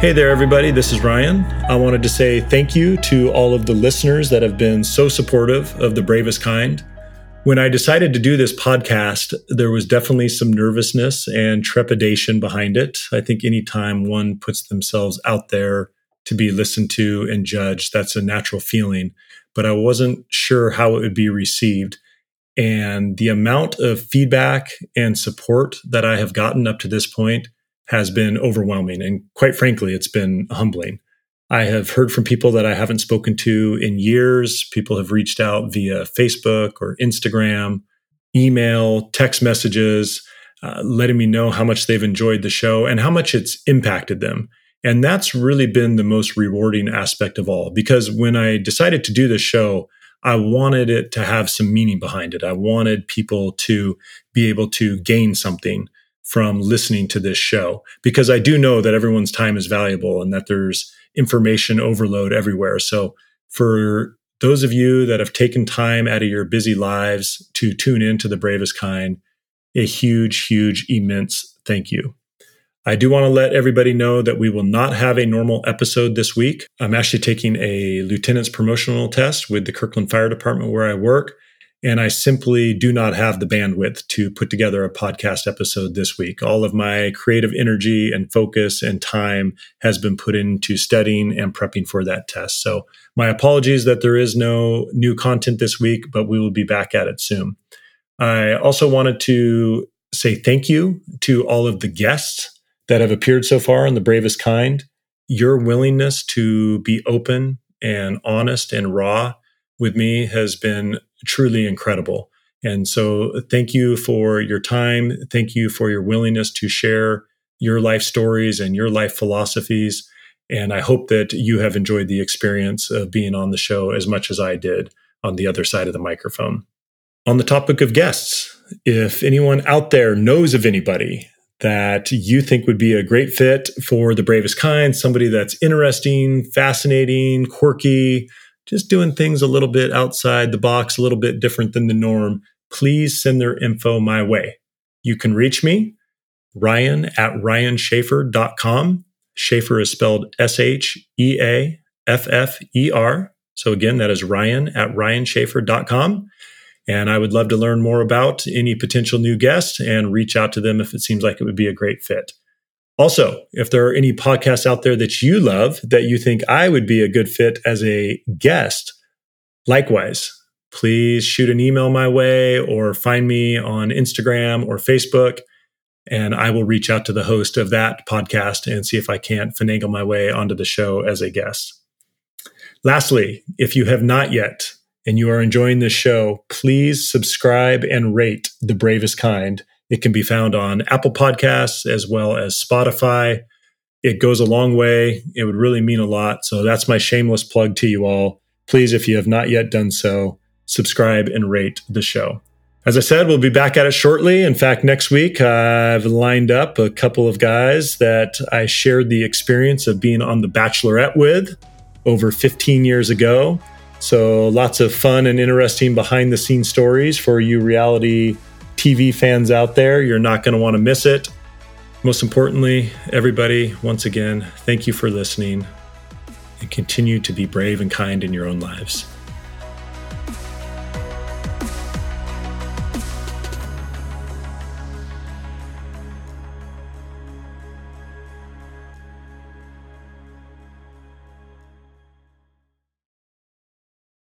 Hey there, everybody. This is Ryan. I wanted to say thank you to all of the listeners that have been so supportive of the bravest kind. When I decided to do this podcast, there was definitely some nervousness and trepidation behind it. I think anytime one puts themselves out there to be listened to and judged, that's a natural feeling. But I wasn't sure how it would be received. And the amount of feedback and support that I have gotten up to this point has been overwhelming. And quite frankly, it's been humbling. I have heard from people that I haven't spoken to in years. People have reached out via Facebook or Instagram, email, text messages, uh, letting me know how much they've enjoyed the show and how much it's impacted them. And that's really been the most rewarding aspect of all because when I decided to do this show, I wanted it to have some meaning behind it. I wanted people to be able to gain something from listening to this show because I do know that everyone's time is valuable and that there's information overload everywhere. So for those of you that have taken time out of your busy lives to tune in to the bravest kind, a huge, huge, immense thank you. I do want to let everybody know that we will not have a normal episode this week. I'm actually taking a lieutenant's promotional test with the Kirkland Fire Department where I work. And I simply do not have the bandwidth to put together a podcast episode this week. All of my creative energy and focus and time has been put into studying and prepping for that test. So, my apologies that there is no new content this week, but we will be back at it soon. I also wanted to say thank you to all of the guests that have appeared so far on The Bravest Kind. Your willingness to be open and honest and raw with me has been truly incredible. And so, thank you for your time. Thank you for your willingness to share your life stories and your life philosophies. And I hope that you have enjoyed the experience of being on the show as much as I did on the other side of the microphone. On the topic of guests, if anyone out there knows of anybody that you think would be a great fit for the bravest kind, somebody that's interesting, fascinating, quirky, just doing things a little bit outside the box, a little bit different than the norm, please send their info my way. You can reach me, Ryan at ryansheaffer.com. Sheaffer is spelled S H E A F F E R. So again, that is Ryan at ryansheaffer.com. And I would love to learn more about any potential new guests and reach out to them if it seems like it would be a great fit. Also, if there are any podcasts out there that you love that you think I would be a good fit as a guest, likewise, please shoot an email my way or find me on Instagram or Facebook. And I will reach out to the host of that podcast and see if I can't finagle my way onto the show as a guest. Lastly, if you have not yet and you are enjoying this show, please subscribe and rate The Bravest Kind it can be found on Apple Podcasts as well as Spotify. It goes a long way. It would really mean a lot. So that's my shameless plug to you all. Please, if you have not yet done so, subscribe and rate the show. As I said, we'll be back at it shortly. In fact, next week, I've lined up a couple of guys that I shared the experience of being on The Bachelorette with over 15 years ago. So, lots of fun and interesting behind the scenes stories for you reality TV fans out there. You're not going to want to miss it. Most importantly, everybody, once again, thank you for listening and continue to be brave and kind in your own lives.